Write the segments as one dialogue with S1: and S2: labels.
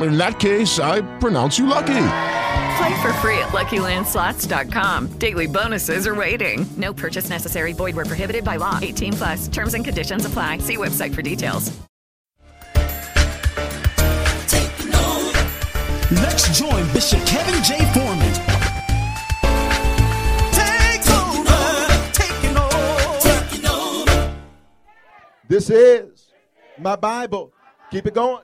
S1: In that case, I pronounce you lucky.
S2: Play for free at LuckyLandSlots.com. Daily bonuses are waiting. No purchase necessary. Void where prohibited by law. 18 plus. Terms and conditions apply. See website for details. Take over.
S3: Let's join Bishop Kevin J. Foreman. Take over, taking over.
S4: This is my Bible. Keep it going.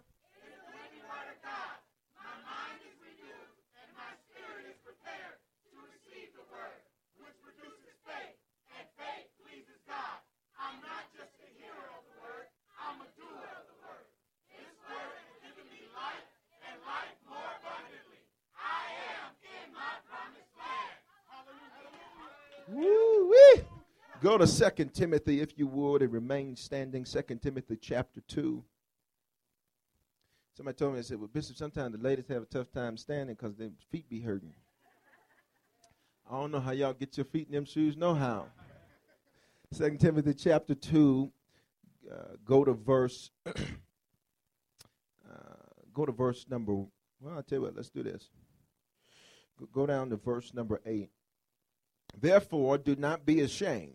S4: Woo-wee. Go to Second Timothy, if you would, and remain standing. Second Timothy chapter 2. Somebody told me, I said, well, Bishop, sometimes the ladies have a tough time standing because their feet be hurting. I don't know how y'all get your feet in them shoes, no how. Second Timothy chapter 2, uh, go to verse, uh, go to verse number, well, I'll tell you what, let's do this. Go- Go down to verse number 8. Therefore, do not be ashamed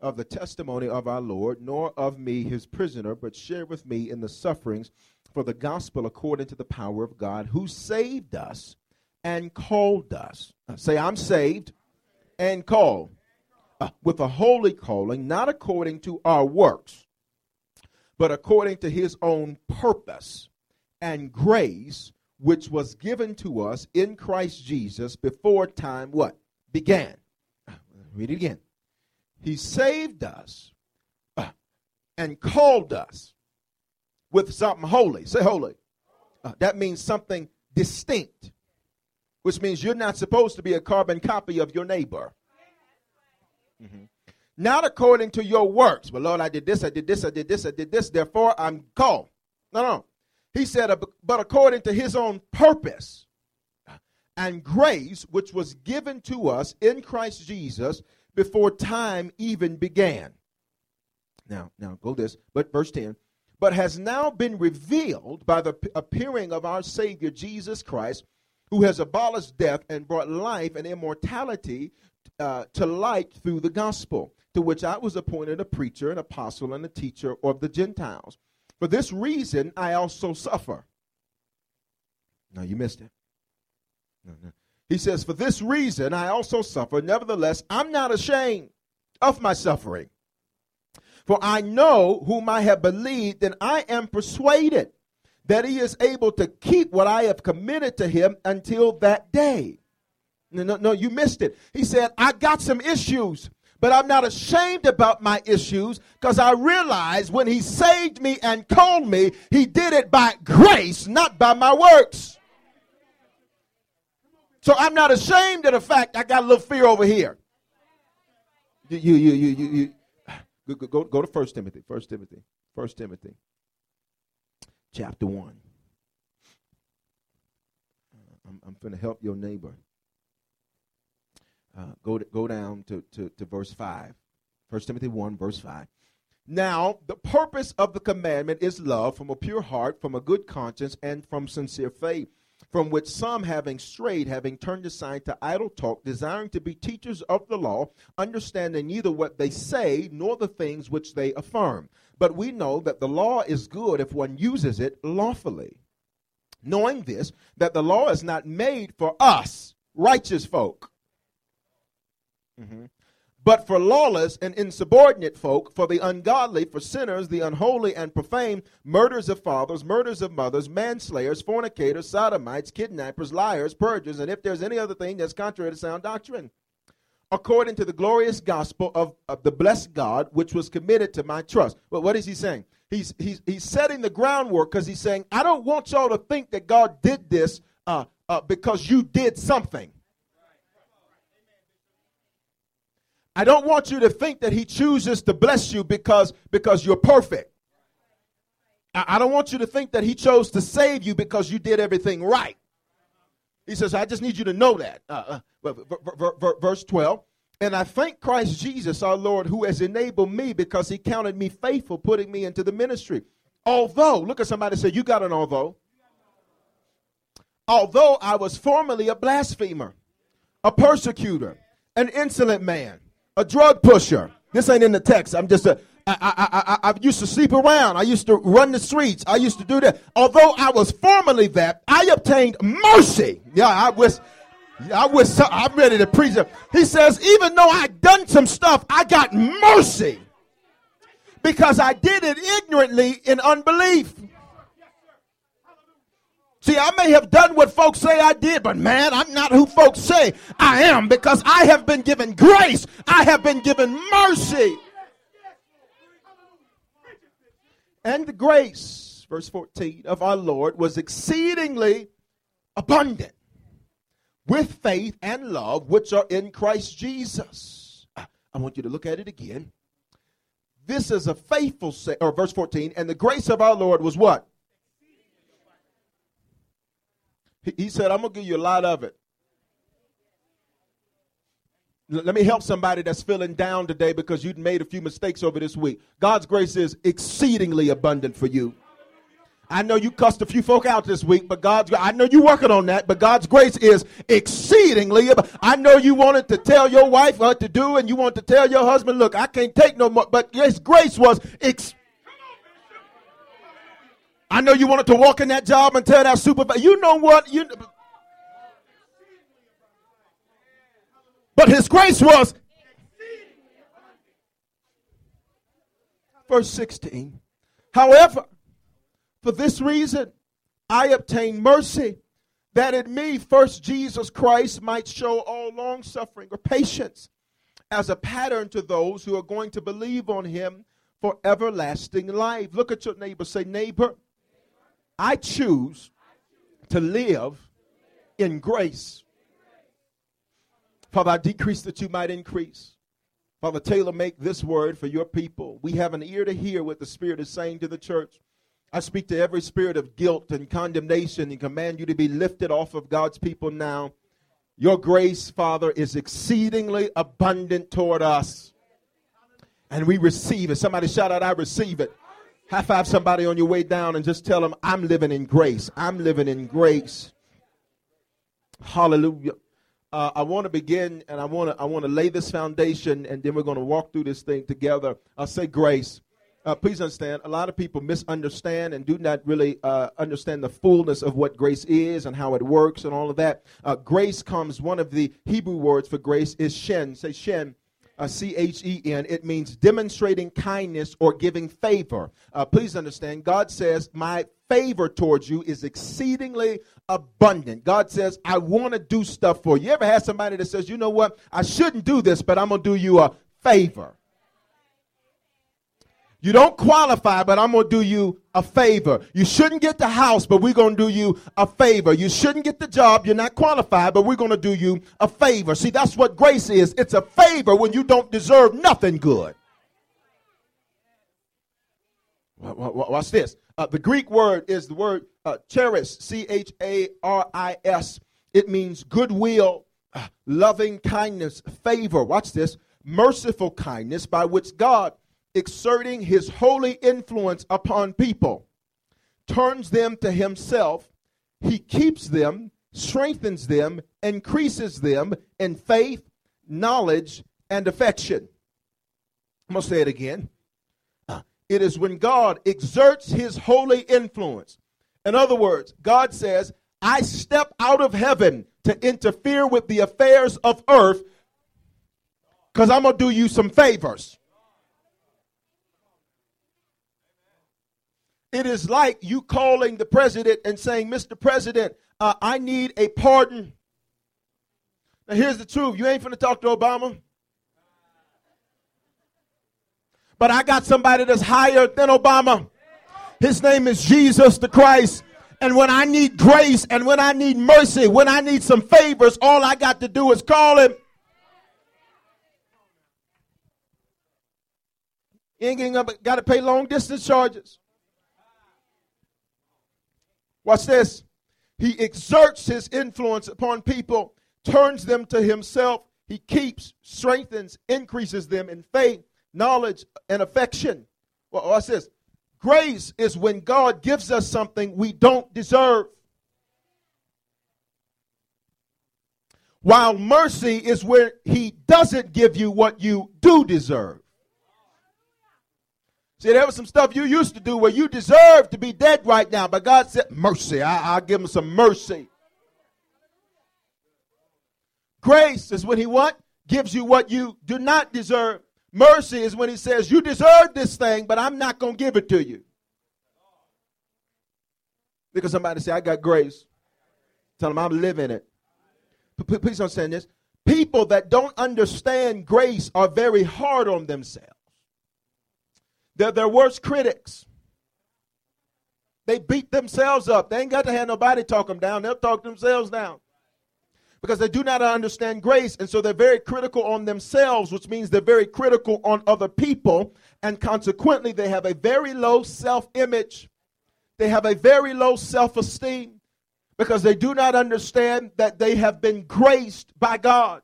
S4: of the testimony of our Lord, nor of me, his prisoner, but share with me in the sufferings for the gospel according to the power of God, who saved us and called us. Uh, say, I'm saved and called uh, with a holy calling, not according to our works, but according to his own purpose and grace, which was given to us in Christ Jesus before time what? Began. Read it again. He saved us uh, and called us with something holy. Say holy. Uh, that means something distinct, which means you're not supposed to be a carbon copy of your neighbor. Mhm. Not according to your works. Well, Lord, I did this, I did this, I did this, I did this, therefore I'm called. No, no. He said, uh, but according to his own purpose and grace which was given to us in Christ Jesus before time even began. Now, now go this, but verse 10, but has now been revealed by the appearing of our Savior Jesus Christ, who has abolished death and brought life and immortality uh, to light through the gospel, to which I was appointed a preacher, an apostle, and a teacher of the Gentiles. For this reason I also suffer. No, you missed it. No, no. He says, For this reason I also suffer. Nevertheless, I'm not ashamed of my suffering. For I know whom I have believed, and I am persuaded that he is able to keep what I have committed to him until that day. No, no, no, you missed it. He said, I got some issues, but I'm not ashamed about my issues because I realize when he saved me and called me, he did it by grace, not by my works. So I'm not ashamed of the fact I got a little fear over here. You, you, you, you, you, you. Go, go, go, to First Timothy. First Timothy. First Timothy. Chapter one. Uh, I'm, I'm going to help your neighbor. Uh, go to, go down to, to, to verse five. First Timothy one verse five. Now, the purpose of the commandment is love from a pure heart, from a good conscience, and from sincere faith from which some having strayed, having turned aside to idle talk, desiring to be teachers of the law, understanding neither what they say nor the things which they affirm. But we know that the law is good if one uses it lawfully. Knowing this, that the law is not made for us, righteous folk, Mhm. But for lawless and insubordinate folk, for the ungodly, for sinners, the unholy and profane, murders of fathers, murders of mothers, manslayers, fornicators, sodomites, kidnappers, liars, purgers, and if there's any other thing that's contrary to sound doctrine. According to the glorious gospel of, of the blessed God, which was committed to my trust. Well, what is he saying? He's, he's, he's setting the groundwork because he's saying, I don't want y'all to think that God did this uh, uh, because you did something. I don't want you to think that he chooses to bless you because, because you're perfect. I, I don't want you to think that he chose to save you because you did everything right. He says, I just need you to know that. Uh, uh, verse 12. And I thank Christ Jesus, our Lord, who has enabled me because he counted me faithful, putting me into the ministry. Although, look at somebody say, You got an although. Although I was formerly a blasphemer, a persecutor, an insolent man, a drug pusher. This ain't in the text. I'm just a. I, I, I, I used to sleep around. I used to run the streets. I used to do that. Although I was formerly that, I obtained mercy. Yeah, I was. I was. I'm ready to preach. He says, even though I done some stuff, I got mercy because I did it ignorantly in unbelief. See, I may have done what folks say I did, but man, I'm not who folks say I am because I have been given grace. I have been given mercy. And the grace, verse 14, of our Lord was exceedingly abundant with faith and love which are in Christ Jesus. I want you to look at it again. This is a faithful, say, or verse 14, and the grace of our Lord was what? He said, I'm going to give you a lot of it. Let me help somebody that's feeling down today because you made a few mistakes over this week. God's grace is exceedingly abundant for you. I know you cussed a few folk out this week, but God's I know you're working on that, but God's grace is exceedingly I know you wanted to tell your wife what to do and you want to tell your husband, look, I can't take no more, but his grace was ex- I know you wanted to walk in that job and tell that supervisor, you know what? You But his grace was verse 16. However, for this reason I obtain mercy that in me first Jesus Christ might show all long suffering or patience as a pattern to those who are going to believe on him for everlasting life. Look at your neighbor, say, neighbor, I choose to live in grace. Father, I decrease that you might increase. Father, tailor make this word for your people. We have an ear to hear what the Spirit is saying to the church. I speak to every spirit of guilt and condemnation and command you to be lifted off of God's people now. Your grace, Father, is exceedingly abundant toward us. And we receive it. Somebody shout out, I receive it. High five somebody on your way down and just tell them, I'm living in grace. I'm living in grace. Hallelujah. Uh, I want to begin and I want to I want to lay this foundation and then we're going to walk through this thing together. I'll say grace. Uh, please understand, a lot of people misunderstand and do not really uh, understand the fullness of what grace is and how it works and all of that. Uh, grace comes, one of the Hebrew words for grace is shen. Say shen. Uh, C H E N. It means demonstrating kindness or giving favor. Uh, please understand, God says, My favor towards you is exceedingly abundant. God says, I want to do stuff for you. You ever had somebody that says, You know what? I shouldn't do this, but I'm going to do you a favor. You don't qualify, but I'm going to do you a favor. You shouldn't get the house, but we're going to do you a favor. You shouldn't get the job. You're not qualified, but we're going to do you a favor. See, that's what grace is. It's a favor when you don't deserve nothing good. Watch this. Uh, the Greek word is the word uh, charis, C H A R I S. It means goodwill, uh, loving kindness, favor. Watch this. Merciful kindness by which God exerting his holy influence upon people, turns them to himself, he keeps them, strengthens them, increases them in faith, knowledge, and affection. I'm going to say it again. Uh, it is when God exerts his holy influence. In other words, God says, I step out of heaven to interfere with the affairs of earth Because I'm going to do you some favors. It is like you calling the president and saying, Mr. President, uh, I need a pardon. Now, here's the truth you ain't finna talk to Obama. But I got somebody that's higher than Obama. His name is Jesus the Christ. And when I need grace and when I need mercy, when I need some favors, all I got to do is call him. You ain't got to pay long distance charges. Watch this. He exerts his influence upon people, turns them to himself. He keeps, strengthens, increases them in faith, knowledge, and affection. Well, watch this. Grace is when God gives us something we don't deserve. While mercy is where he doesn't give you what you do deserve. See, there was some stuff you used to do where you deserve to be dead right now, but God said, Mercy, I, will give him some mercy. Grace is when he what? Gives you what you do not deserve. Mercy is when he says, You deserve this thing, but I'm not going to give it to you. Because somebody say, I got grace. Tell them I'm living it. Please don't understand this. People that don't understand grace are very hard on themselves. They're their worst critics. They beat themselves up. They ain't got to have nobody talk them down. They'll talk themselves down because they do not understand grace. And so they're very critical on themselves, which means they're very critical on other people. And consequently, they have a very low self image. They have a very low self esteem because they do not understand that they have been graced by God.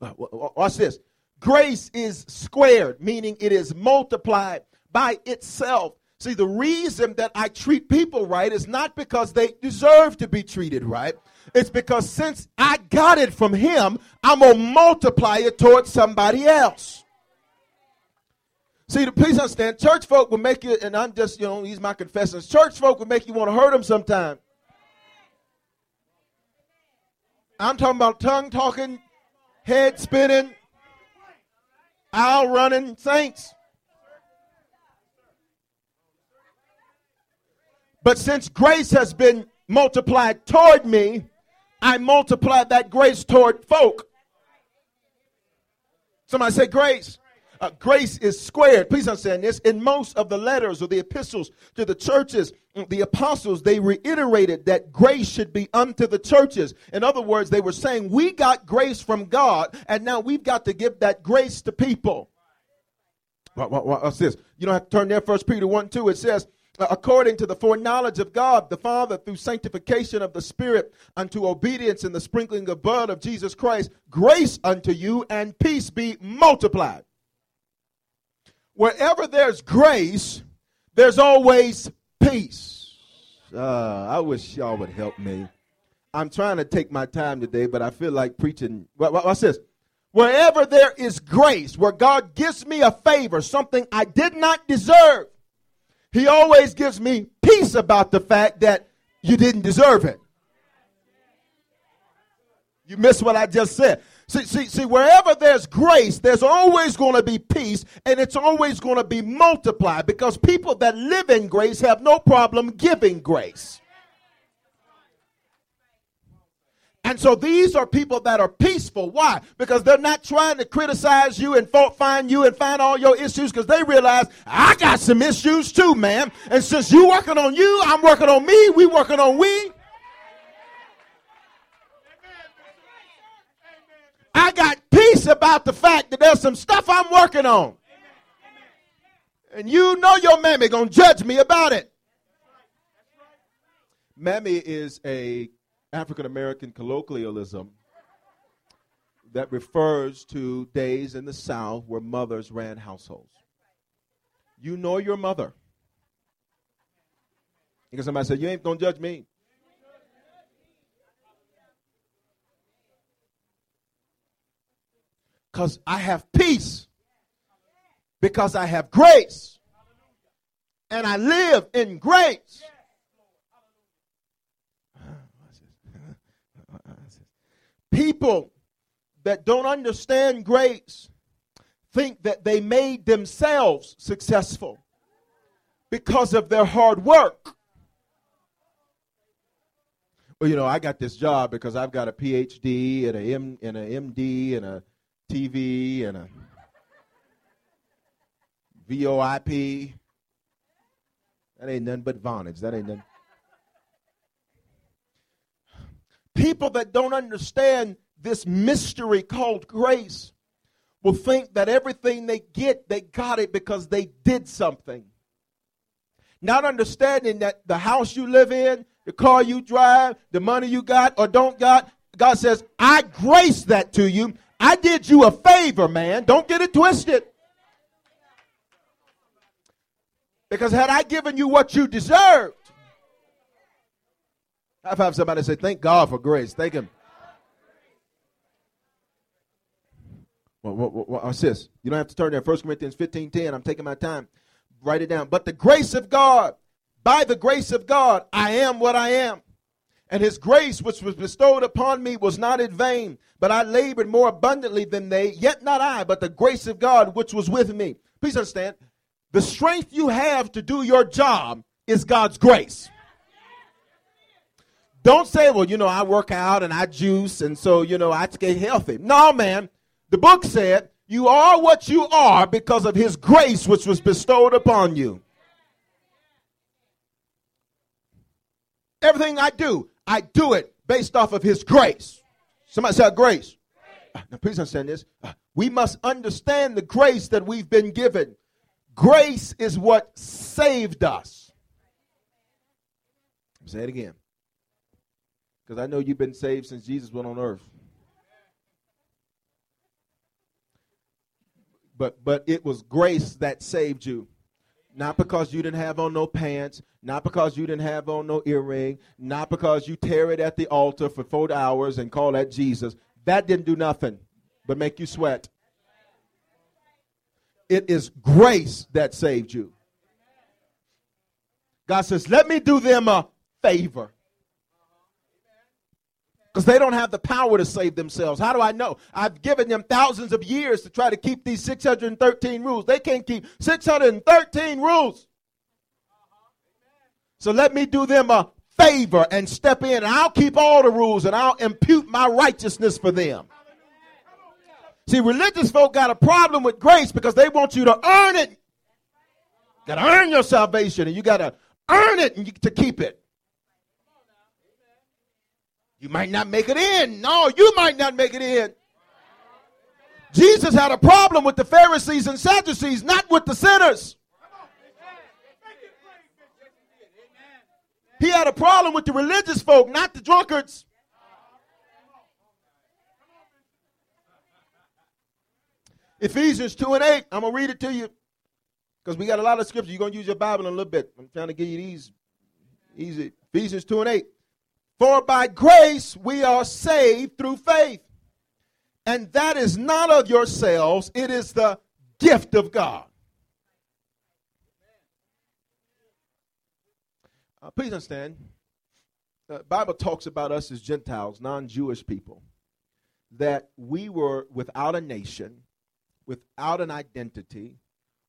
S4: Watch this. Grace is squared, meaning it is multiplied by itself. See, the reason that I treat people right is not because they deserve to be treated right. It's because since I got it from him, I'm going to multiply it towards somebody else. See, the please understand, church folk will make you, and I'm just, you know, these my confessions. Church folk will make you want to hurt them sometime. I'm talking about tongue talking, head spinning, owl running saints. But since grace has been multiplied toward me, I multiply that grace toward folk. Somebody say grace. Uh, grace is squared. Please understand this. In most of the letters or the epistles to the churches, mm, the apostles, they reiterated that grace should be unto the churches. In other words, they were saying, We got grace from God, and now we've got to give that grace to people. What, what, what's this? You don't have to turn there. First Peter 1 2, it says, according to the foreknowledge of God the Father through sanctification of the Spirit unto obedience in the sprinkling of blood of Jesus Christ, grace unto you and peace be multiplied. Wherever there's grace, there's always peace. Uh, I wish y'all would help me. I'm trying to take my time today, but I feel like preaching. What's this? Wherever there is grace, where God gives me a favor, something I did not deserve, he always gives me peace about the fact that you didn't deserve it. You missed what I just said. See, see, see, wherever there's grace, there's always going to be peace and it's always going to be multiplied because people that live in grace have no problem giving grace. And so these are people that are peaceful. Why? Because they're not trying to criticize you and fault find you and find all your issues because they realize I got some issues too, man. And since you working on you, I'm working on me, we working on we. I got peace about the fact that there's some stuff I'm working on. And you know your mammy gonna judge me about it. Mammy is a African American colloquialism that refers to days in the South where mothers ran households. You know your mother. Because somebody said, You ain't gonna judge me. Because I have peace. Because I have grace. And I live in grace. people that don't understand grace think that they made themselves successful because of their hard work. Well, you know, I got this job because I've got a PhD and a M and a MD and a TV and a VOIP. That ain't nothing but Vonage. That ain't nothing. People that don't understand this mystery called grace will think that everything they get, they got it because they did something. Not understanding that the house you live in, the car you drive, the money you got or don't got, God says, I grace that to you. I did you a favor, man. Don't get it twisted. Because had I given you what you deserved, I've had somebody say, Thank God for grace. Thank Him. Well, what, what, what's this? You don't have to turn there. 1 Corinthians 15 10. I'm taking my time. Write it down. But the grace of God, by the grace of God, I am what I am. And his grace, which was bestowed upon me, was not in vain, but I labored more abundantly than they, yet not I, but the grace of God which was with me. Please understand, the strength you have to do your job is God's grace. Don't say, well, you know, I work out and I juice, and so, you know, I get healthy. No, man. The book said, you are what you are because of his grace which was bestowed upon you. Everything I do, I do it based off of his grace. Somebody said grace. Uh, Now, please understand this. Uh, We must understand the grace that we've been given. Grace is what saved us. Say it again. Because I know you've been saved since Jesus went on earth. But but it was grace that saved you. Not because you didn't have on no pants, not because you didn't have on no earring, not because you tear it at the altar for four hours and call that Jesus. That didn't do nothing but make you sweat. It is grace that saved you. God says, let me do them a favor. Because they don't have the power to save themselves. How do I know? I've given them thousands of years to try to keep these 613 rules. They can't keep 613 rules. So let me do them a favor and step in. And I'll keep all the rules and I'll impute my righteousness for them. See, religious folk got a problem with grace because they want you to earn it. You Got to earn your salvation and you got to earn it to keep it. You might not make it in. No, you might not make it in. Jesus had a problem with the Pharisees and Sadducees, not with the sinners. He had a problem with the religious folk, not the drunkards. Ephesians 2 and 8. I'm going to read it to you because we got a lot of scripture. You're going to use your Bible in a little bit. I'm trying to give you these easy. Ephesians 2 and 8. For by grace we are saved through faith. And that is not of yourselves, it is the gift of God. Uh, please understand, the Bible talks about us as Gentiles, non-Jewish people, that we were without a nation, without an identity,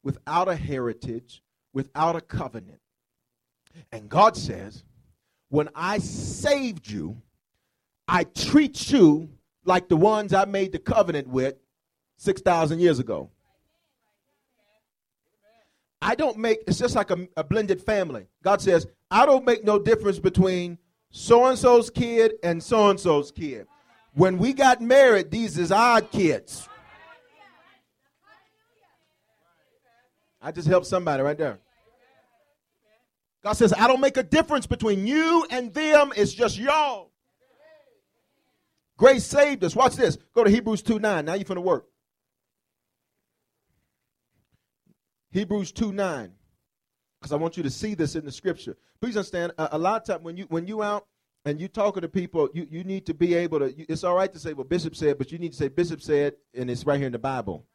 S4: without a heritage, without a covenant. And God says, when I saved you, I treat you like the ones I made the covenant with 6,000 years ago. I don't make, it's just like a, a blended family. God says, I don't make no difference between so and so's kid and so and so's kid. When we got married, these is our kids. I just helped somebody right there. God says, I don't make a difference between you and them. It's just y'all. Grace saved us. Watch this. Go to Hebrews 2 9. Now you're going to work. Hebrews 2 9. Because I want you to see this in the scripture. Please understand, a, a lot of times when you when you out and you talking to people, you, you need to be able to. You, it's all right to say what Bishop said, but you need to say Bishop said, and it's right here in the Bible.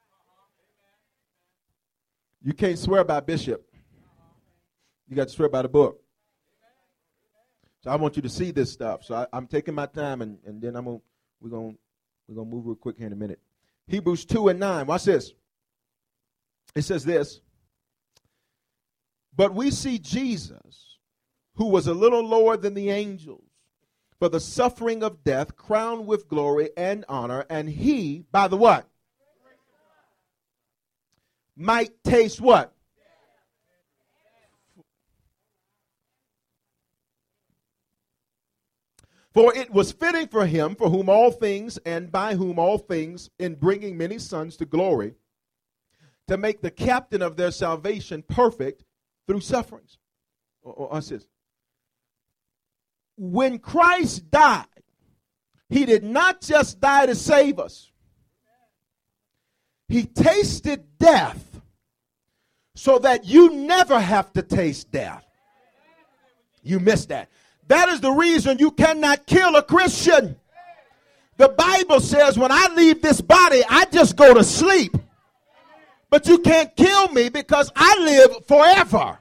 S4: You can't swear by Bishop. You got to swear by the book. So I want you to see this stuff. So I, am taking my time, and, and then I'm gonna we're gonna We're going to move real quick here in a minute. Hebrews 2 and 9. Watch this. It says this But we see Jesus, who was a little lower than the angels, for the suffering of death, crowned with glory and honor, and he, by the what? Might taste what? For it was fitting for him, for whom all things and by whom all things, in bringing many sons to glory, to make the captain of their salvation perfect through sufferings. Uh, uh, uh, or, or us this. When Christ died, he did not just die to save us, he tasted death so that you never have to taste death. You missed that. That is the reason you cannot kill a Christian. The Bible says when I leave this body, I just go to sleep. But you can't kill me because I live forever.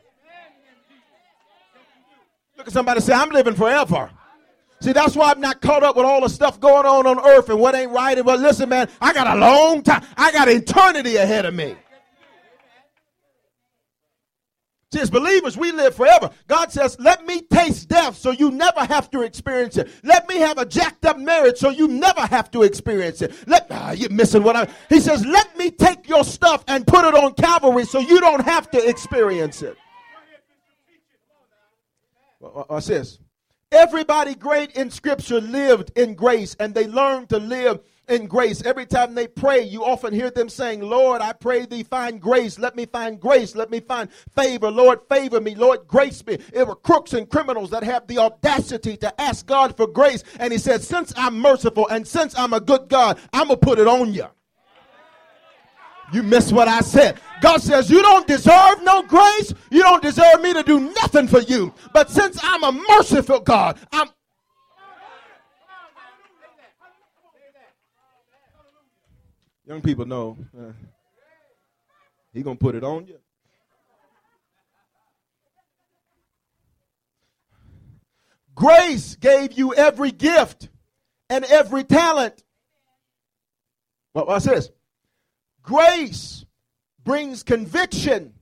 S4: Look at somebody say, I'm living forever. See, that's why I'm not caught up with all the stuff going on on earth and what ain't right. But listen, man, I got a long time. I got eternity ahead of me. See, as believers, we live forever. God says, let me taste death so you never have to experience it. Let me have a jacked up marriage so you never have to experience it. Let, ah, you're missing what I, he says, let me take your stuff and put it on Calvary so you don't have to experience it. What's this? Everybody great in Scripture lived in grace and they learned to live in grace. Every time they pray, you often hear them saying, Lord, I pray thee find grace. Let me find grace. Let me find favor. Lord, favor me. Lord, grace me. It were crooks and criminals that have the audacity to ask God for grace. And he said, since I'm merciful and since I'm a good God, I'm going to put it on you. You missed what I said. God says, You don't deserve no grace. You don't deserve me to do nothing for you. But since I'm a merciful God, I'm. Young people know uh, He gonna put it on you. Grace gave you every gift and every talent. Well, this? Grace brings conviction,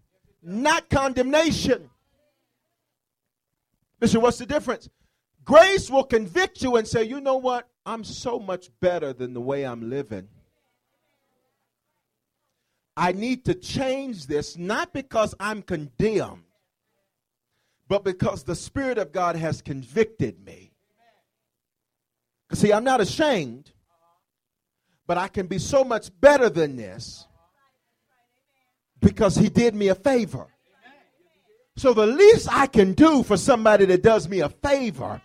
S4: not condemnation. Listen, what's the difference? Grace will convict you and say, you know what? I'm so much better than the way I'm living. I need to change this, not because I'm condemned, but because the Spirit of God has convicted me. See, I'm not ashamed but I can be so much better than this because he did me a favor. So the least I can do for somebody that does me a favor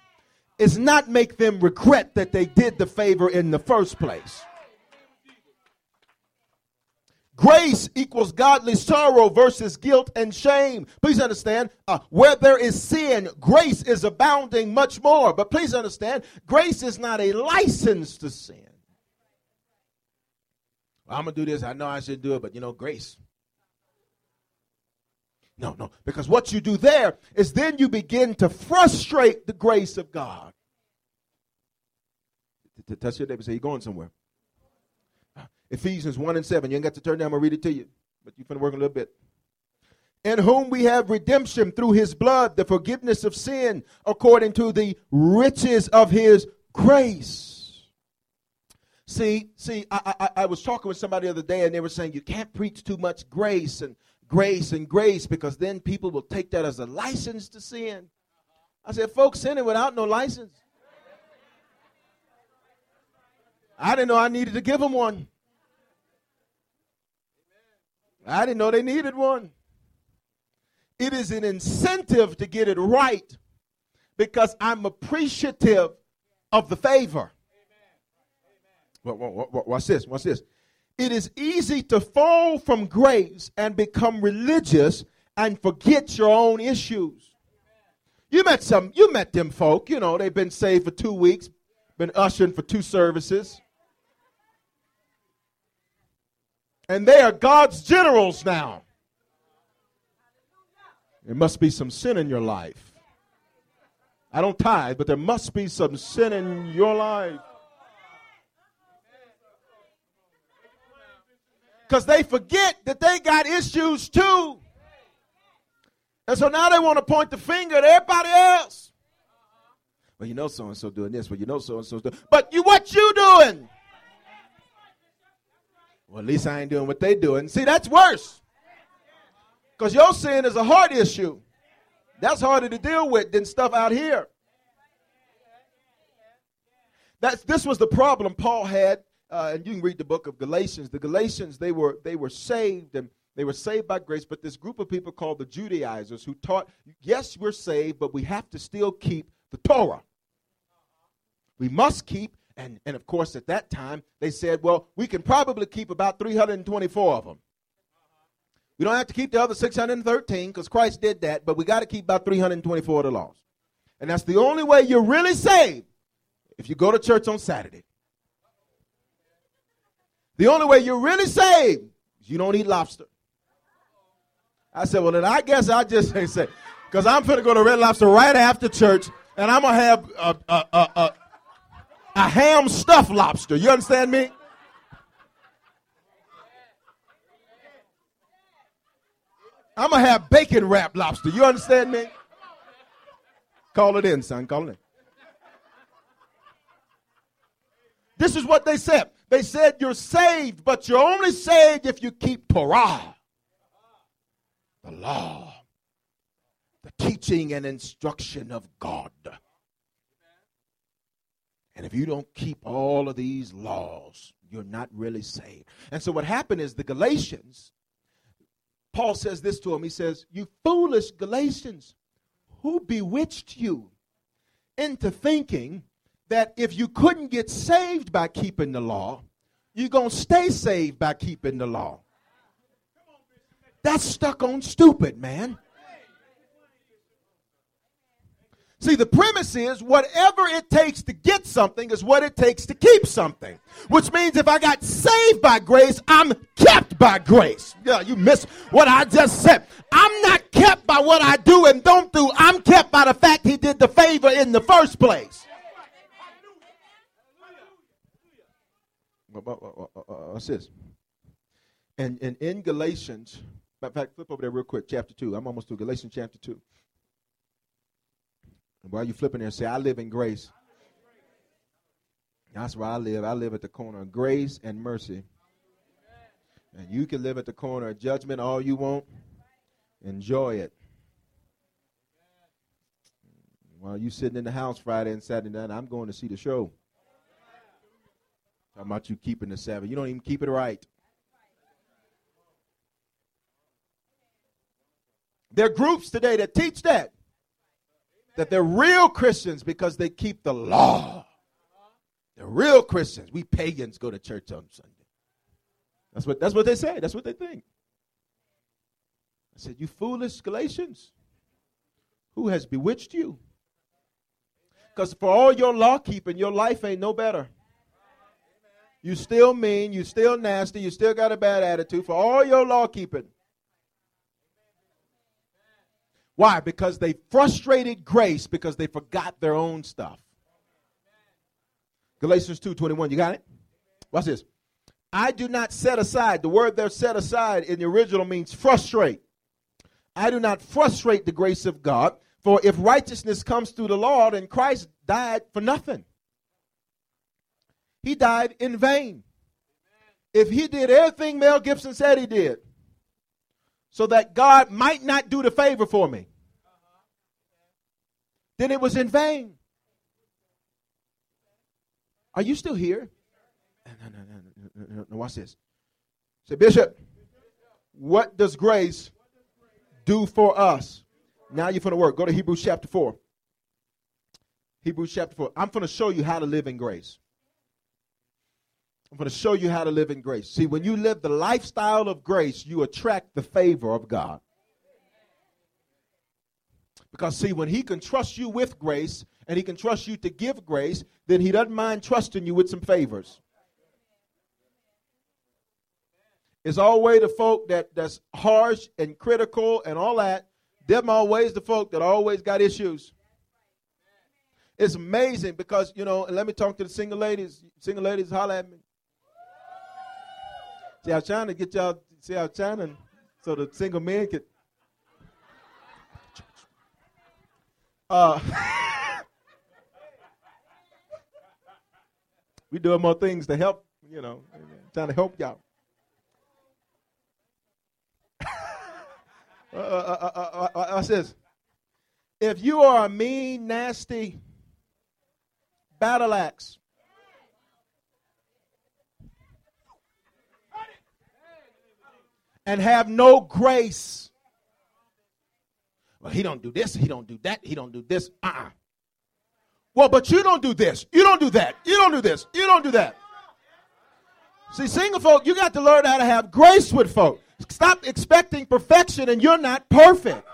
S4: is not make them regret that they did the favor in the first place. Grace equals godly sorrow versus guilt and shame. Please understand, uh, where there is sin, grace is abounding much more. But please understand, grace is not a license to sin. I'm going to do this. I know I should do it, but you know, grace. No, no. Because what you do there is then you begin to frustrate the grace of God. To touch your neighbor say, You're going somewhere. Ephesians 1 and 7. You ain't got to turn down, I'm going to read it to you. But you're going to work a little bit. In whom we have redemption through his blood, the forgiveness of sin, according to the riches of his grace See, see, I, I, I was talking with somebody the other day, and they were saying you can't preach too much grace and grace and grace because then people will take that as a license to sin. I said, folks sinning without no license. I didn't know I needed to give them one. I didn't know they needed one. It is an incentive to get it right because I'm appreciative of the favor. Watch this. Watch this. It is easy to fall from grace and become religious and forget your own issues. You met some, you met them folk, you know, they've been saved for two weeks, been ushering for two services. And they are God's generals now. There must be some sin in your life. I don't tithe, but there must be some sin in your life. Because they forget that they got issues too. And so now they want to point the finger at everybody else. Well, you know so and so doing this. Well, you know so and so doing. But you, what you doing? Well, at least I ain't doing what they doing. See, that's worse. Because your sin is a heart issue. That's harder to deal with than stuff out here. That's this was the problem Paul had, uh, and you can read the book of Galatians. The Galatians they were they were saved and they were saved by grace, but this group of people called the Judaizers who taught, yes, we're saved, but we have to still keep the Torah. We must keep, and, and of course, at that time, they said, well, we can probably keep about 324 of them. We don't have to keep the other 613 because Christ did that, but we got to keep about 324 of the laws. And that's the only way you're really saved if you go to church on Saturday. The only way you're really saved is you don't eat lobster. I said, well, then I guess I just say, because I'm going to go to Red Lobster right after church, and I'm going to have a, a, a, a, a ham stuffed lobster. You understand me? I'm going to have bacon wrapped lobster. You understand me? Call it in, son. Call it in. This is what they said. They said you're saved, but you're only saved if you keep Torah, the law, the teaching and instruction of God. And if you don't keep all of these laws, you're not really saved. And so what happened is the Galatians, Paul says this to them. He says, You foolish Galatians, who bewitched you into thinking that if you couldn't get saved by keeping the law, you're going to stay saved by keeping the law. That's stuck on stupid, man. See, the premise is whatever it takes to get something is what it takes to keep something. Which means if I got saved by grace, I'm kept by grace. Yeah, you miss what I just said. I'm not kept by what I do and don't do. I'm kept by the fact he did the favor in the first place. What's this? And, and in Galatians, in fact, flip over there real quick, chapter 2. I'm almost to Galatians chapter 2. And while you flipping there, say, I live in grace. That's where I live. I live at the corner of grace and mercy. And you can live at the corner of judgment all you want. Enjoy it. While you sitting in the house Friday and Saturday night, I'm going to see the show. Talking about you keeping the Sabbath. You don't even keep it right. There are groups today that teach that. That they're real Christians because they keep the law. They're real Christians. We pagans go to church on Sunday. That's what, that's what they say. That's what they think. I said, You foolish Galatians, who has bewitched you? Because for all your law keeping, your life ain't no better. You still mean, you still nasty, you still got a bad attitude for all your law keeping. Why? Because they frustrated grace because they forgot their own stuff. Galatians 2:21, you got it? Watch this. I do not set aside. The word there set aside in the original means frustrate. I do not frustrate the grace of God, for if righteousness comes through the law, then Christ died for nothing. He died in vain. If he did everything Mel Gibson said he did, so that God might not do the favor for me, then it was in vain. Are you still here? No, no, no, no, no, watch this. Say, Bishop, what does grace do for us? Now you're going to work. Go to Hebrews chapter 4. Hebrews chapter 4. I'm going to show you how to live in grace. I'm going to show you how to live in grace. See, when you live the lifestyle of grace, you attract the favor of God. Because, see, when He can trust you with grace and He can trust you to give grace, then He doesn't mind trusting you with some favors. It's always the folk that, that's harsh and critical and all that. Them always the folk that always got issues. It's amazing because, you know, and let me talk to the single ladies. Single ladies, holler at me. See, I was trying to get y'all. See, I was trying to, so the single men could. Uh, we doing more things to help. You know, trying to help y'all. uh, uh, uh, uh, uh, uh, uh, says, if you are a mean, nasty battle axe, and have no grace. Well, he don't do this, he don't do that, he don't do this. Uh-uh. Well, but you don't do this, you don't do that, you don't do this, you don't do that. See, single folk, you got to learn how to have grace with folk. Stop expecting perfection and you're not perfect.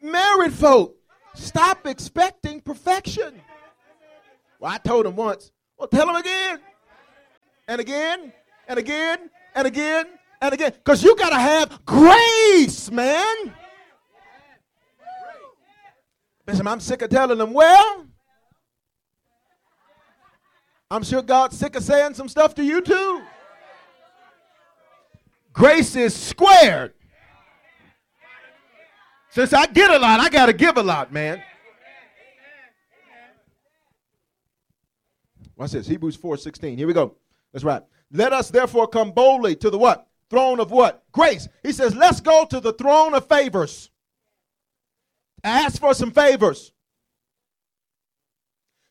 S4: Married folk, stop expecting perfection. Well, I told him once. Well, tell him again. And again, and again, and again, and again. Because you got to have grace, man. Bishop, I'm sick of telling them, well, I'm sure God's sick of saying some stuff to you too. Grace is squared. Since I get a lot, I got to give a lot, man. Watch this. Hebrews 4 16. Here we go. That's right. Let us therefore come boldly to the what? Throne of what? Grace. He says, let's go to the throne of favors. Ask for some favors.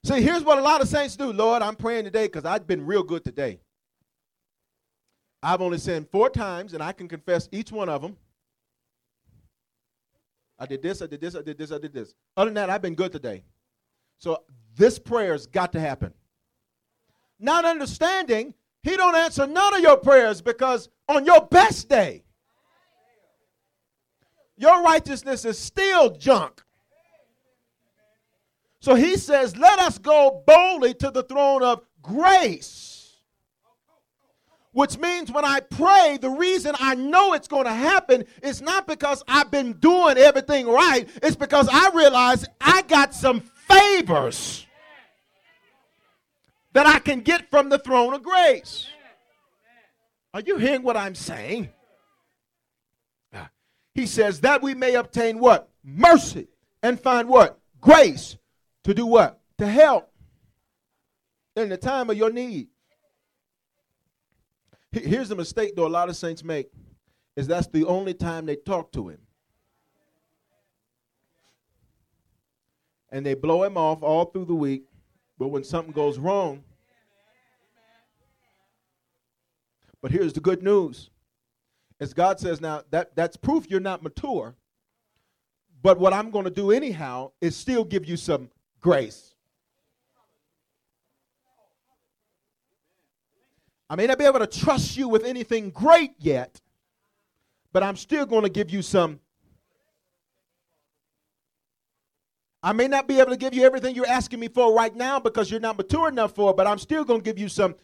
S4: See, here's what a lot of saints do. Lord, I'm praying today because I've been real good today. I've only sinned four times, and I can confess each one of them. I did this, I did this, I did this, I did this. Other than that, I've been good today. So this prayer's got to happen. Not understanding, he don't answer none of your prayers because on your best day, your righteousness is still junk. So he says, Let us go boldly to the throne of grace. Which means when I pray, the reason I know it's going to happen is not because I've been doing everything right, it's because I realize I got some favors that I can get from the throne of grace. Are you hearing what I'm saying? Ah, he says that we may obtain what? Mercy and find what? Grace to do what? To help in the time of your need. Here's the mistake, though, a lot of saints make is that's the only time they talk to him. And they blow him off all through the week, but when something goes wrong, but here's the good news. As God says now, that, that's proof you're not mature. But what I'm going to do anyhow is still give you some grace. I may not be able to trust you with anything great yet, but I'm still going to give you some. I may not be able to give you everything you're asking me for right now because you're not mature enough for it, but I'm still going to give you some.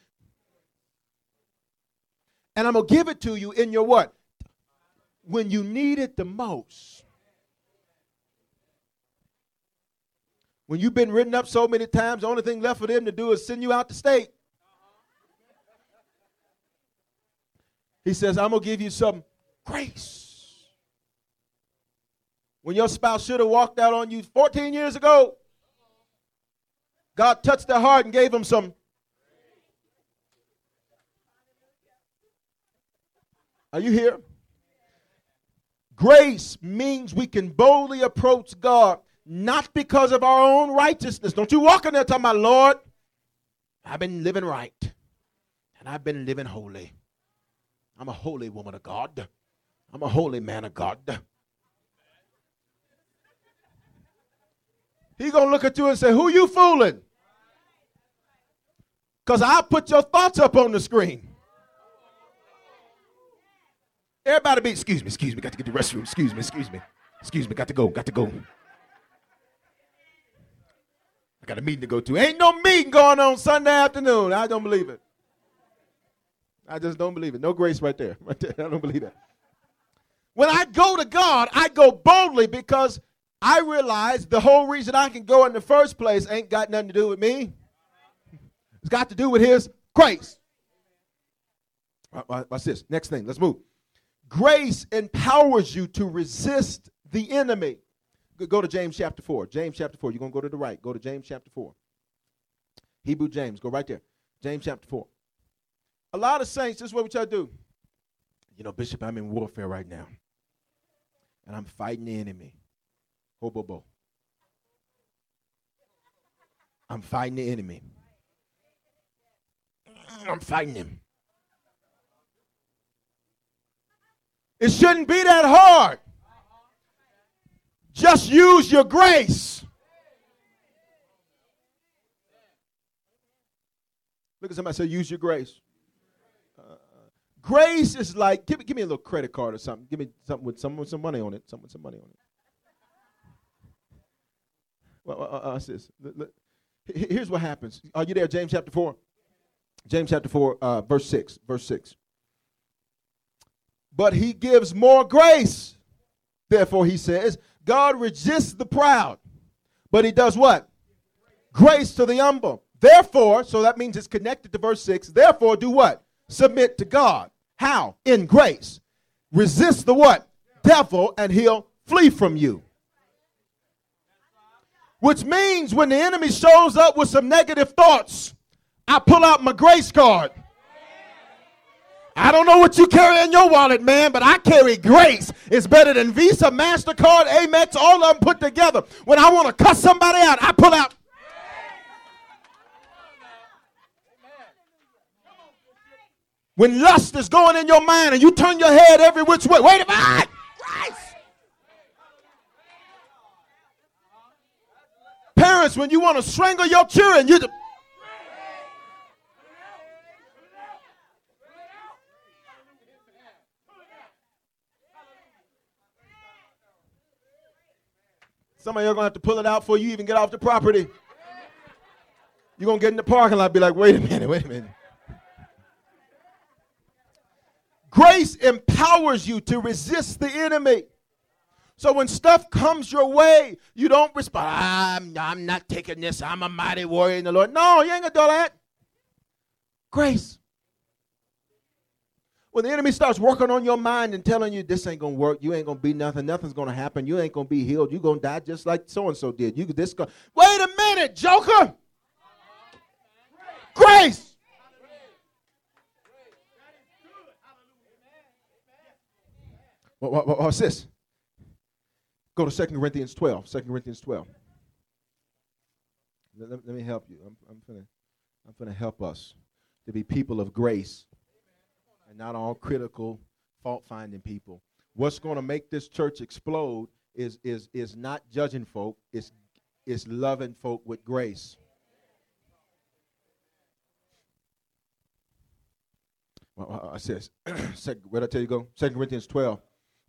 S4: And I'm going to give it to you in your what? When you need it the most. When you've been written up so many times, the only thing left for them to do is send you out the state. He says, I'm going to give you some grace. When your spouse should have walked out on you 14 years ago, God touched their heart and gave them some. Are you here? Grace means we can boldly approach God, not because of our own righteousness. Don't you walk in there talking about, Lord, I've been living right and I've been living holy. I'm a holy woman of God. I'm a holy man of God. He gonna look at you and say, "Who you fooling?" Because I'll put your thoughts up on the screen. Everybody be, excuse me, excuse me, got to get the restroom. Excuse me, excuse me, excuse me, got to go, got to go. I got a meeting to go to. Ain't no meeting going on Sunday afternoon. I don't believe it. I just don't believe it. No grace right there. Right there. I don't believe that. When I go to God, I go boldly because I realize the whole reason I can go in the first place ain't got nothing to do with me. It's got to do with his grace. Watch this. Next thing. Let's move. Grace empowers you to resist the enemy. Go to James chapter 4. James chapter 4. You're going to go to the right. Go to James chapter 4. Hebrew James. Go right there. James chapter 4. A lot of saints, this is what we try to do. You know, Bishop, I'm in warfare right now. And I'm fighting the enemy. Hobobo. I'm fighting the enemy. I'm fighting him. It shouldn't be that hard. Just use your grace. Look at somebody say, use your grace. Uh, grace is like, give, give me a little credit card or something. Give me something with some, with some money on it. Something with some money on it. Well, uh, uh, this. Here's what happens. Are you there? James chapter 4. James chapter 4, uh, verse 6. Verse 6. But he gives more grace. Therefore, he says, God resists the proud, but he does what? Grace to the humble. Therefore, so that means it's connected to verse 6. Therefore, do what? Submit to God. How? In grace. Resist the what? Devil, and he'll flee from you. Which means when the enemy shows up with some negative thoughts, I pull out my grace card. I don't know what you carry in your wallet, man, but I carry grace. It's better than Visa, MasterCard, Amex, all of them put together. When I want to cuss somebody out, I pull out. When lust is going in your mind and you turn your head every which way, wait a minute. Grace. Parents, when you want to strangle your children, you. Some of you are to have to pull it out before you even get off the property. You're to get in the parking lot be like, wait a minute, wait a minute. Grace empowers you to resist the enemy. So when stuff comes your way, you don't respond, I'm, I'm not taking this. I'm a mighty warrior in the Lord. No, you ain't going to do that. Grace. When the enemy starts working on your mind and telling you this ain't gonna work, you ain't gonna be nothing, nothing's gonna happen, you ain't gonna be healed, you're gonna die just like so and so did. You this go, wait a minute, Joker. Grace. What, what, what, what's this? Go to 2 Corinthians 12. 2 Corinthians 12. Let, let, let me help you. I'm, I'm gonna I'm gonna help us to be people of grace and not all critical, fault finding people. What's going to make this church explode is, is, is not judging folk, it's, it's loving folk with grace. Well, I says, where did I tell you go? Second Corinthians 12.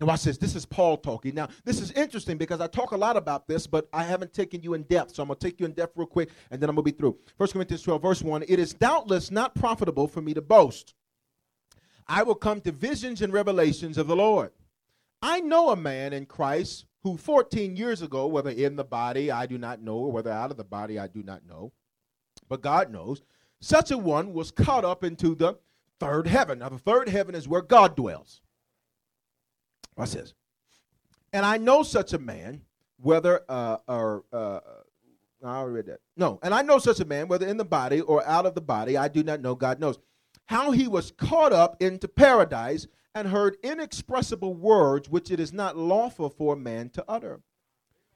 S4: Now watch this. This is Paul talking. Now, this is interesting because I talk a lot about this, but I haven't taken you in depth. So I'm going to take you in depth real quick, and then I'm going to be through. 1 Corinthians 12, verse 1. It is doubtless not profitable for me to boast. I will come to visions and revelations of the Lord. I know a man in Christ who 14 years ago, whether in the body I do not know, or whether out of the body I do not know, but God knows, such a one was caught up into the third heaven. Now, the third heaven is where God dwells. Watch this. And I know such a man, whether uh, or uh, I already read that. No, and I know such a man, whether in the body or out of the body, I do not know. God knows how he was caught up into paradise and heard inexpressible words which it is not lawful for a man to utter.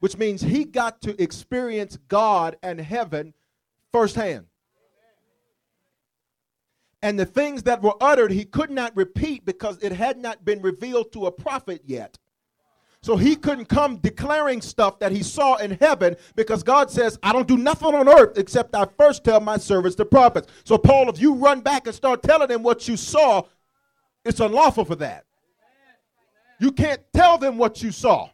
S4: Which means he got to experience God and heaven firsthand. And the things that were uttered, he could not repeat because it had not been revealed to a prophet yet. So he couldn't come declaring stuff that he saw in heaven because God says, I don't do nothing on earth except I first tell my servants the prophets. So, Paul, if you run back and start telling them what you saw, it's unlawful for that. You can't tell them what you saw.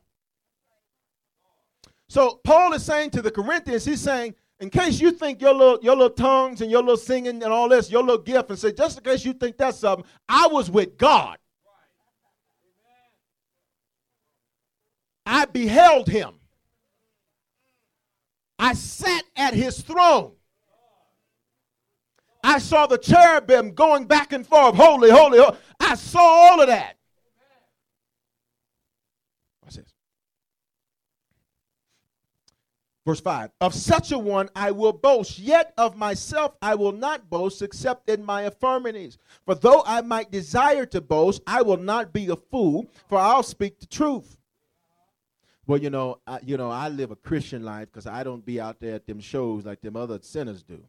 S4: So, Paul is saying to the Corinthians, he's saying, in case you think your little, your little tongues and your little singing and all this, your little gift, and say, just in case you think that's something, I was with God. I beheld him. I sat at his throne. I saw the cherubim going back and forth, holy, holy, holy. I saw all of that. Watch this. Verse 5 Of such a one I will boast, yet of myself I will not boast except in my infirmities. For though I might desire to boast, I will not be a fool, for I'll speak the truth. Well, you know, I, you know, I live a Christian life because I don't be out there at them shows like them other sinners do.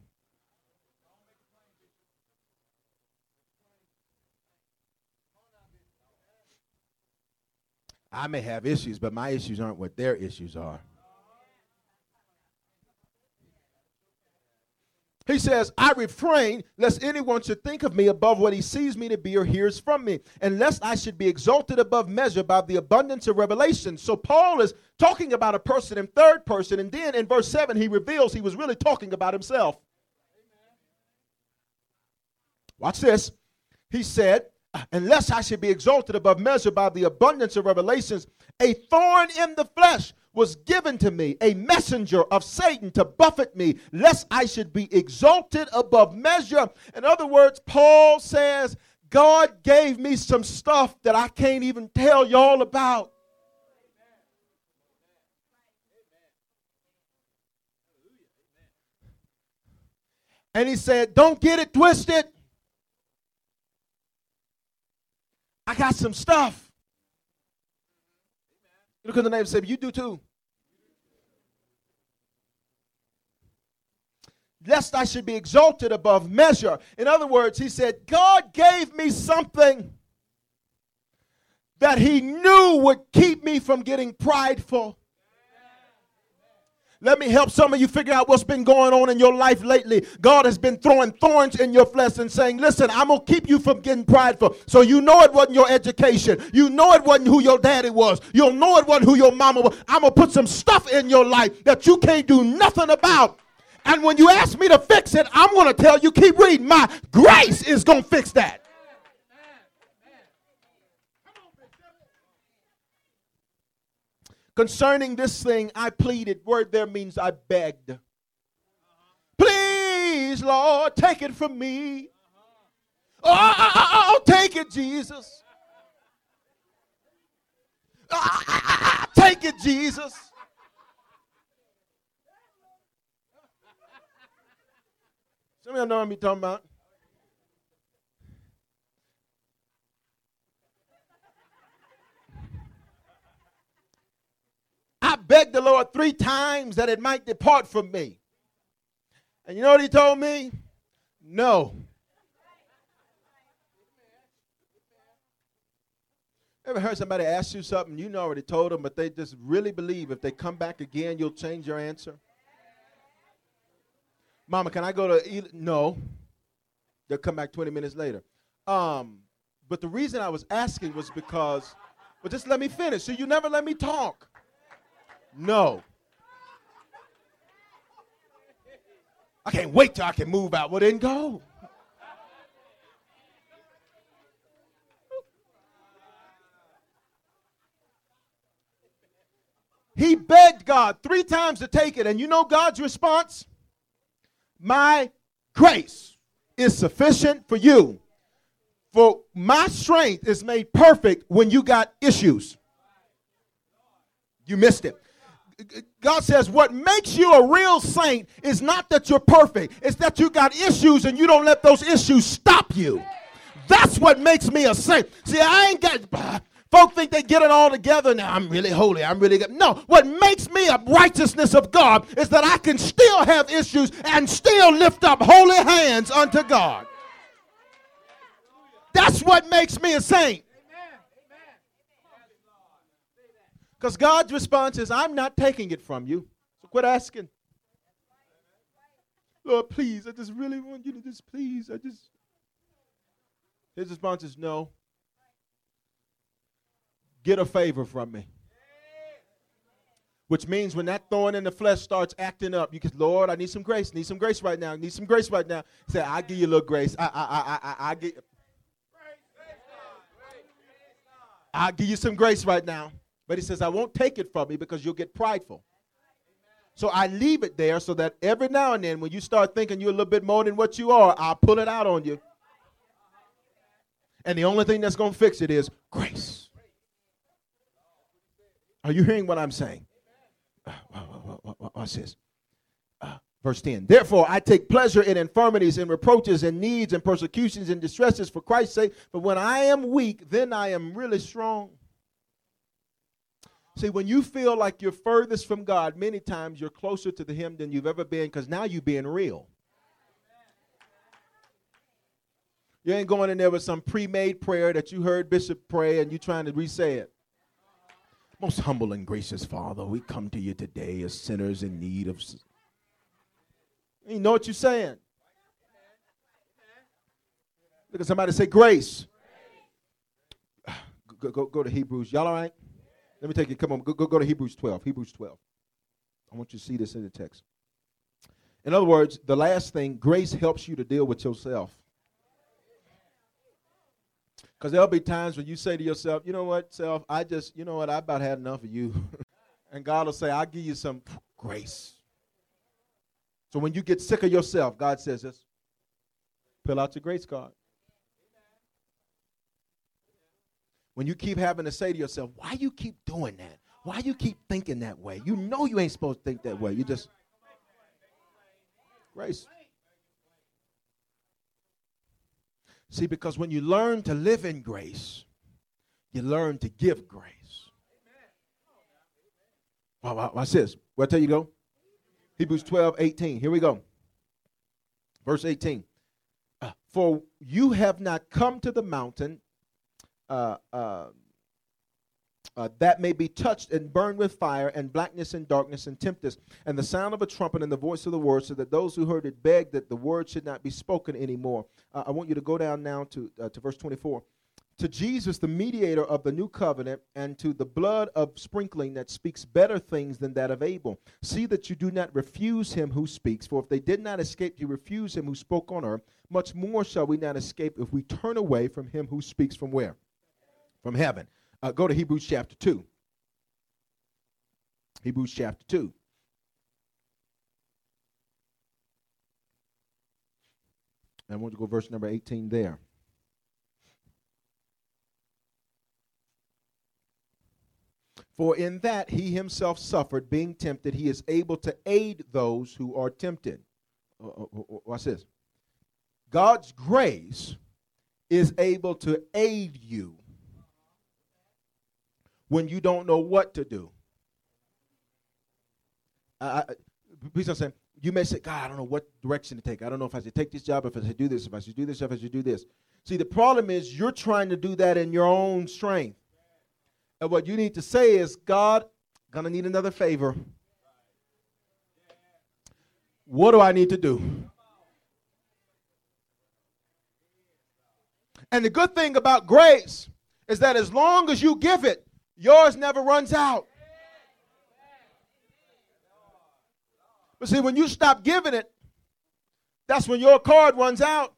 S4: I may have issues, but my issues aren't what their issues are. He says, I refrain lest anyone should think of me above what he sees me to be or hears from me, and lest I should be exalted above measure by the abundance of revelation. So Paul is talking about a person in third person, and then in verse 7, he reveals he was really talking about himself. Watch this. He said, Unless I should be exalted above measure by the abundance of revelations, a thorn in the flesh was given to me, a messenger of Satan to buffet me, lest I should be exalted above measure. In other words, Paul says, God gave me some stuff that I can't even tell y'all about. And he said, Don't get it twisted. I got some stuff. Look at the neighbor and say, You do too. Lest I should be exalted above measure. In other words, he said, God gave me something that he knew would keep me from getting prideful. Let me help some of you figure out what's been going on in your life lately. God has been throwing thorns in your flesh and saying, Listen, I'm going to keep you from getting prideful. So you know it wasn't your education. You know it wasn't who your daddy was. You'll know it wasn't who your mama was. I'm going to put some stuff in your life that you can't do nothing about. And when you ask me to fix it, I'm going to tell you, keep reading. My grace is going to fix that. Concerning this thing, I pleaded. Word there means I begged. Please, Lord, take it from me. Oh, oh, oh, take it, Jesus. Take it, Jesus. Some of y'all know what I'm talking about. Begged the Lord three times that it might depart from me. And you know what he told me? No. Ever heard somebody ask you something you know already told them, but they just really believe if they come back again, you'll change your answer? Mama, can I go to eat? No. They'll come back 20 minutes later. Um, but the reason I was asking was because, well, just let me finish. So you never let me talk. No. I can't wait till I can move out. Well, then go. He begged God three times to take it. And you know God's response? My grace is sufficient for you. For my strength is made perfect when you got issues. You missed it. God says, What makes you a real saint is not that you're perfect, it's that you got issues and you don't let those issues stop you. That's what makes me a saint. See, I ain't got. Folk think they get it all together now. I'm really holy. I'm really good. No, what makes me a righteousness of God is that I can still have issues and still lift up holy hands unto God. That's what makes me a saint. Because God's response is, I'm not taking it from you. So quit asking. Lord, please, I just really want you to just please. I just. His response is, No. Get a favor from me. Which means when that thorn in the flesh starts acting up, you can, Lord, I need some grace. Need some grace right now. Need some grace right now. Say, I give you a little grace. I, I, I, I, I give. I'll give you some grace right now. But he says, I won't take it from you because you'll get prideful. So I leave it there so that every now and then when you start thinking you're a little bit more than what you are, I'll pull it out on you. And the only thing that's going to fix it is grace. Are you hearing what I'm saying? Uh, Watch this. Uh, verse 10. Therefore, I take pleasure in infirmities, and reproaches, and needs, and persecutions, and distresses for Christ's sake. But when I am weak, then I am really strong. See, when you feel like you're furthest from God, many times you're closer to Him than you've ever been because now you're being real. You ain't going in there with some pre made prayer that you heard Bishop pray and you're trying to re say it. Most humble and gracious Father, we come to you today as sinners in need of. You know what you're saying? Look at somebody say grace. Go, go, go to Hebrews. Y'all all right? Let me take you. Come on. Go, go, go to Hebrews 12. Hebrews 12. I want you to see this in the text. In other words, the last thing, grace helps you to deal with yourself. Because there'll be times when you say to yourself, you know what, self, I just, you know what, I about had enough of you. and God will say, I'll give you some grace. So when you get sick of yourself, God says this pull out your grace card. When you keep having to say to yourself, why you keep doing that? Why you keep thinking that way? You know you ain't supposed to think that way. You just grace. See, because when you learn to live in grace, you learn to give grace. Wow, watch this. Where tell you go? Hebrews 12, 18. Here we go. Verse 18. Uh, For you have not come to the mountain uh, uh, uh, that may be touched and burned with fire, and blackness and darkness and tempest, and the sound of a trumpet and the voice of the word, so that those who heard it begged that the word should not be spoken anymore. Uh, I want you to go down now to, uh, to verse 24. To Jesus, the mediator of the new covenant, and to the blood of sprinkling that speaks better things than that of Abel. See that you do not refuse him who speaks, for if they did not escape to refuse him who spoke on earth, much more shall we not escape if we turn away from him who speaks from where? From heaven. Uh, go to Hebrews chapter 2. Hebrews chapter 2. I want to go verse number 18 there. For in that he himself suffered, being tempted, he is able to aid those who are tempted. Uh, uh, uh, what's this? God's grace is able to aid you when you don't know what to do. I, please don't say, you may say, God, I don't know what direction to take. I don't know if I should take this job, if I should do this, if I should do this, if I should do this. See, the problem is you're trying to do that in your own strength. And what you need to say is, God, gonna need another favor. What do I need to do? And the good thing about grace is that as long as you give it, yours never runs out. But see, when you stop giving it, that's when your card runs out.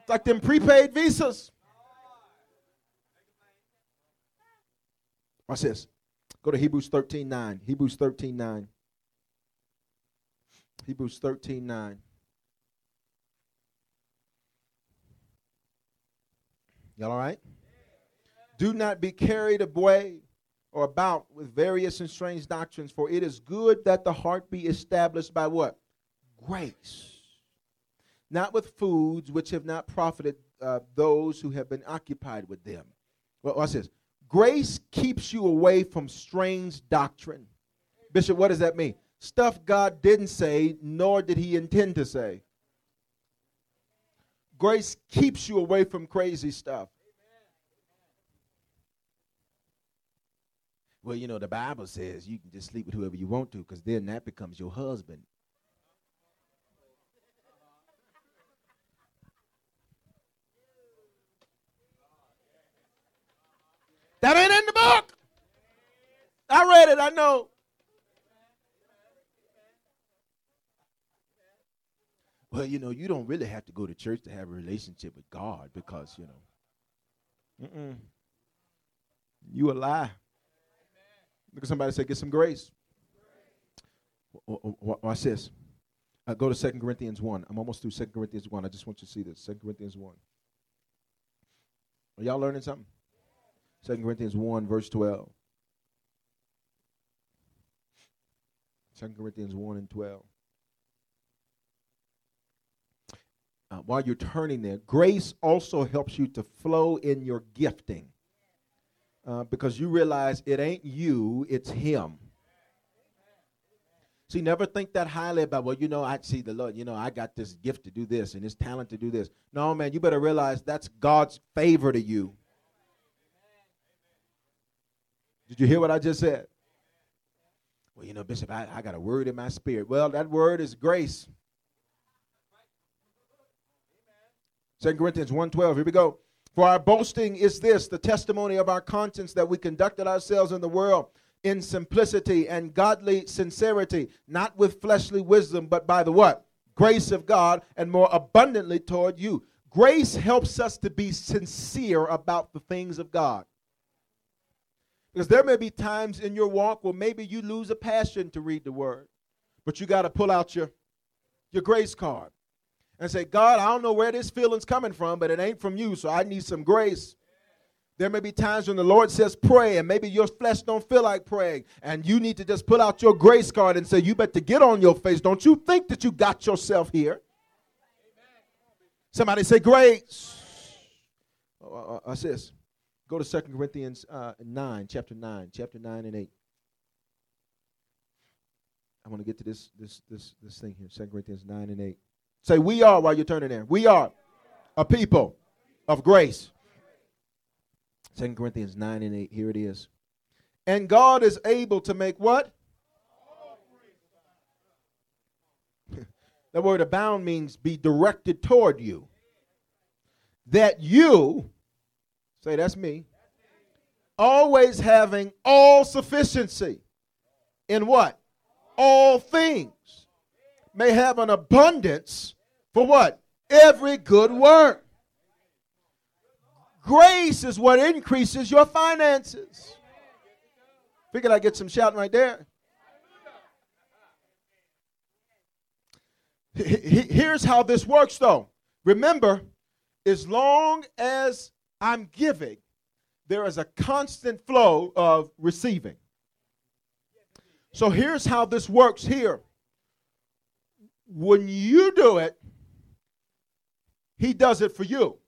S4: It's like them prepaid visas. Watch this. Go to Hebrews 13 9. Hebrews 13 9. Hebrews 13 9. Y'all all right? Do not be carried away or about with various and strange doctrines, for it is good that the heart be established by what? Grace. Not with foods which have not profited uh, those who have been occupied with them. Well, watch this. Grace keeps you away from strange doctrine. Bishop, what does that mean? Stuff God didn't say, nor did he intend to say. Grace keeps you away from crazy stuff. Well, you know, the Bible says you can just sleep with whoever you want to because then that becomes your husband. That ain't in the book. I read it, I know. Well, you know, you don't really have to go to church to have a relationship with God because, you know, mm-mm. you a lie. Look at somebody say, get some grace. Watch this. Uh, go to 2 Corinthians 1. I'm almost through 2 Corinthians 1. I just want you to see this. 2 Corinthians 1. Are y'all learning something? 2 Corinthians 1, verse 12. 2 Corinthians 1 and 12. Uh, while you're turning there, grace also helps you to flow in your gifting uh, because you realize it ain't you, it's Him. See, never think that highly about, well, you know, I see the Lord, you know, I got this gift to do this and this talent to do this. No, man, you better realize that's God's favor to you. Did you hear what I just said? Well, you know, Bishop, I, I got a word in my spirit. Well, that word is grace. 2 Corinthians 1.12, here we go. For our boasting is this, the testimony of our conscience that we conducted ourselves in the world in simplicity and godly sincerity, not with fleshly wisdom, but by the what? Grace of God and more abundantly toward you. Grace helps us to be sincere about the things of God. Because there may be times in your walk where maybe you lose a passion to read the word, but you got to pull out your, your grace card and say, God, I don't know where this feeling's coming from, but it ain't from you, so I need some grace. There may be times when the Lord says pray, and maybe your flesh don't feel like praying, and you need to just pull out your grace card and say, You better get on your face. Don't you think that you got yourself here? Somebody say grace. Uh, uh, uh, this. Go to Second Corinthians uh, 9, chapter 9, chapter 9 and 8. I want to get to this this this this thing here. Second Corinthians 9 and 8. Say we are while you're turning there. We are a people of grace. Second Corinthians 9 and 8. Here it is. And God is able to make what? that word abound means be directed toward you. That you, say that's me, always having all sufficiency in what? All things. May have an abundance for what? Every good work. Grace is what increases your finances. Figured I'd get some shouting right there. Here's how this works, though. Remember, as long as I'm giving, there is a constant flow of receiving. So here's how this works here. When you do it, He does it for you.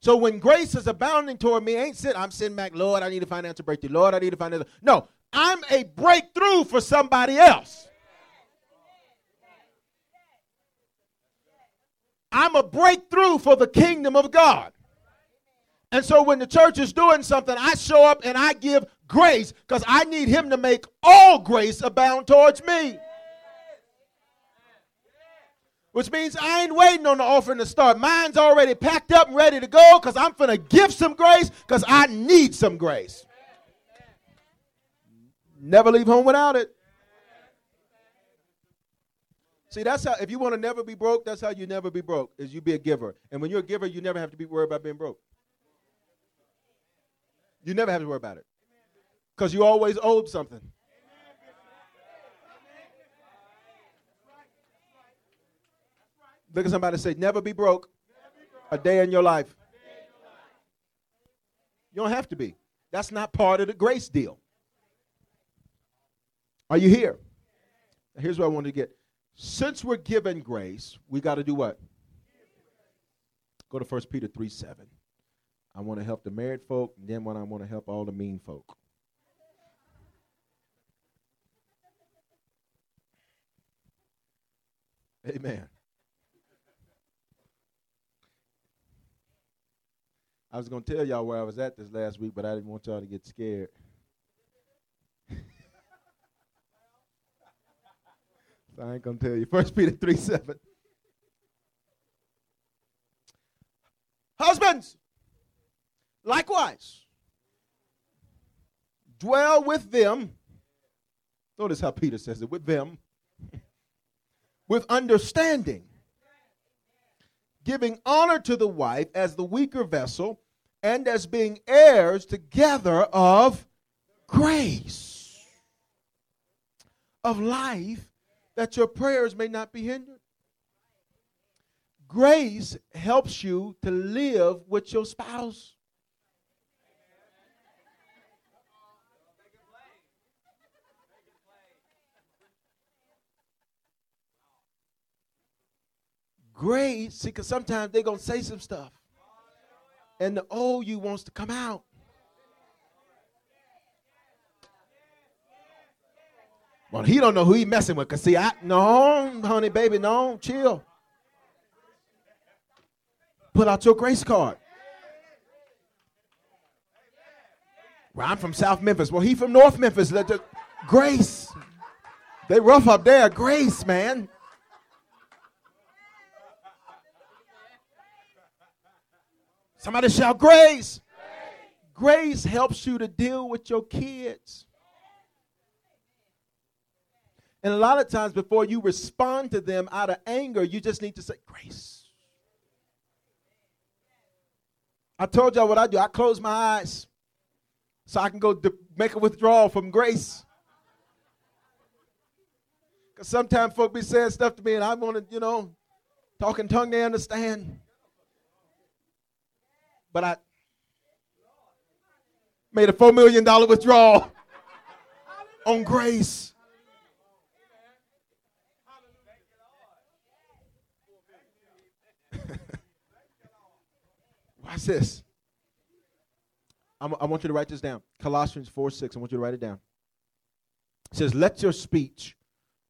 S4: So when grace is abounding toward me, ain't sitting, I'm sitting back, Lord, I need a financial breakthrough. Lord, I need a financial. No, I'm a breakthrough for somebody else. I'm a breakthrough for the kingdom of God. And so when the church is doing something, I show up and I give grace because I need him to make all grace abound towards me. Which means I ain't waiting on the offering to start. Mine's already packed up and ready to go because I'm going to give some grace because I need some grace. Never leave home without it. See, that's how, if you want to never be broke, that's how you never be broke, is you be a giver. And when you're a giver, you never have to be worried about being broke. You never have to worry about it because you always owed something. Look at somebody say, never be broke a day in your life. You don't have to be. That's not part of the grace deal. Are you here? Here's what I want to get. Since we're given grace, we got to do what? Go to 1 Peter 3 7. I want to help the married folk, and then when I want to help all the mean folk. Amen. I was going to tell y'all where I was at this last week, but I didn't want y'all to get scared. so I ain't going to tell you. First Peter 3 7. Husbands, likewise, dwell with them. Notice how Peter says it with them, with understanding, giving honor to the wife as the weaker vessel and as being heirs together of grace. of life that your prayers may not be hindered. Grace helps you to live with your spouse. Grace, see, because sometimes they're going to say some stuff. And the old you wants to come out. Well, he don't know who he messing with. Cause see, I no, honey, baby, no, chill. Put out your grace card. Well, I'm from South Memphis. Well, he from North Memphis. Let grace. They rough up there. Grace, man. Somebody shout grace. Grace helps you to deal with your kids. And a lot of times, before you respond to them out of anger, you just need to say, Grace. I told y'all what I do. I close my eyes so I can go de- make a withdrawal from grace. Because sometimes folk be saying stuff to me and I want to, you know, talk in tongue they understand. But I made a $4 million withdrawal on grace. Watch this. I'm, i want you to write this down. Colossians 4 6. I want you to write it down. It says, Let your speech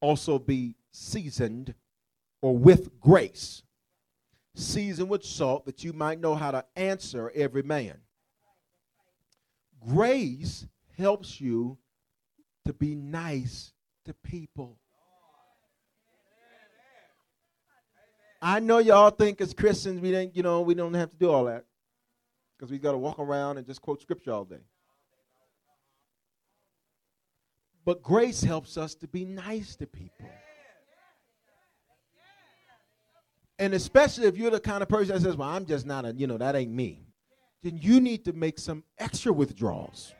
S4: also be seasoned or with grace, seasoned with salt, that you might know how to answer every man. Grace helps you to be nice to people. I know y'all think as Christians we ain't, you know, we don't have to do all that. Because we got to walk around and just quote scripture all day. But grace helps us to be nice to people. And especially if you're the kind of person that says, Well, I'm just not a, you know, that ain't me. Then you need to make some extra withdrawals.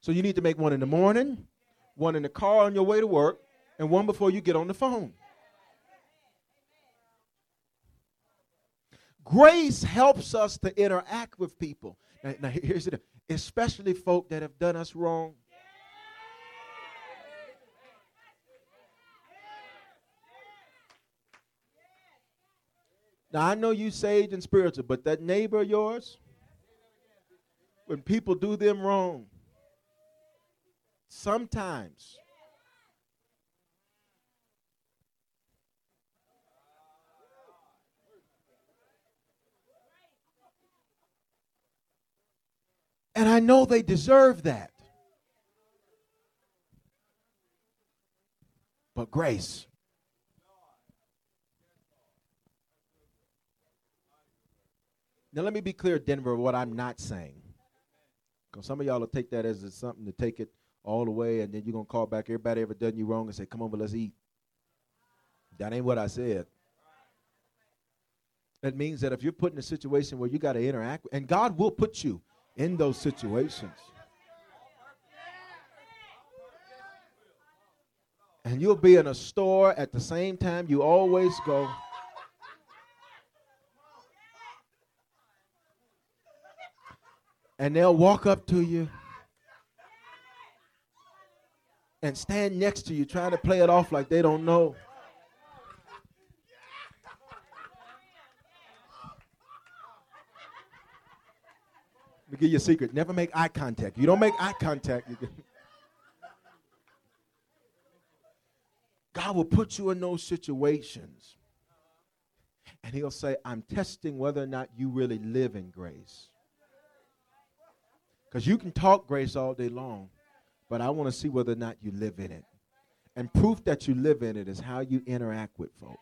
S4: So you need to make one in the morning, one in the car on your way to work, and one before you get on the phone. Grace helps us to interact with people. Now, now here's it, especially folk that have done us wrong. Now I know you sage and spiritual, but that neighbor of yours, when people do them wrong, sometimes And I know they deserve that. But grace. Now, let me be clear, Denver, what I'm not saying. Because some of y'all will take that as something to take it all the way, and then you're going to call back everybody ever done you wrong and say, Come over, let's eat. That ain't what I said. That means that if you're put in a situation where you got to interact, and God will put you in those situations. And you'll be in a store at the same time you always go. And they'll walk up to you and stand next to you, trying to play it off like they don't know. Let me give you a secret. Never make eye contact. You don't make eye contact. God will put you in those situations. And he'll say, I'm testing whether or not you really live in grace. Because you can talk grace all day long, but I want to see whether or not you live in it. And proof that you live in it is how you interact with folk.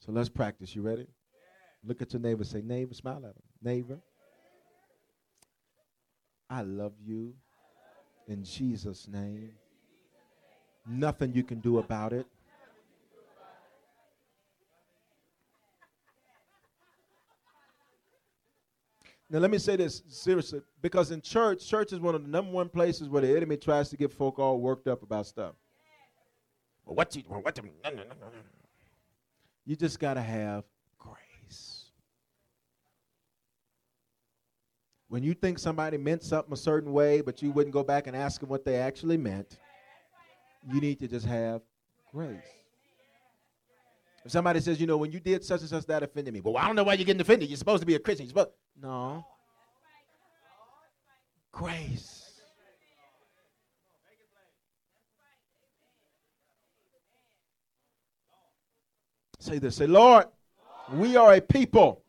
S4: So let's practice. You ready? Look at your neighbor. Say, neighbor, smile at him. Neighbor, I love you in Jesus' name. Nothing you can do about it. Now, let me say this seriously, because in church, church is one of the number one places where the enemy tries to get folk all worked up about stuff. Well, what you, what the, no, no, no, no. You just got to have grace. When you think somebody meant something a certain way, but you wouldn't go back and ask them what they actually meant, you need to just have grace. If somebody says, you know, when you did such and such, that offended me. Well, I don't know why you're getting offended. You're supposed to be a Christian. You're supposed no. Grace. Say this. Say, Lord, we are a people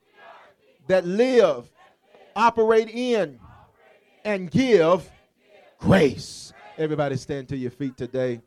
S4: that live, operate in, and give grace. Everybody stand to your feet today.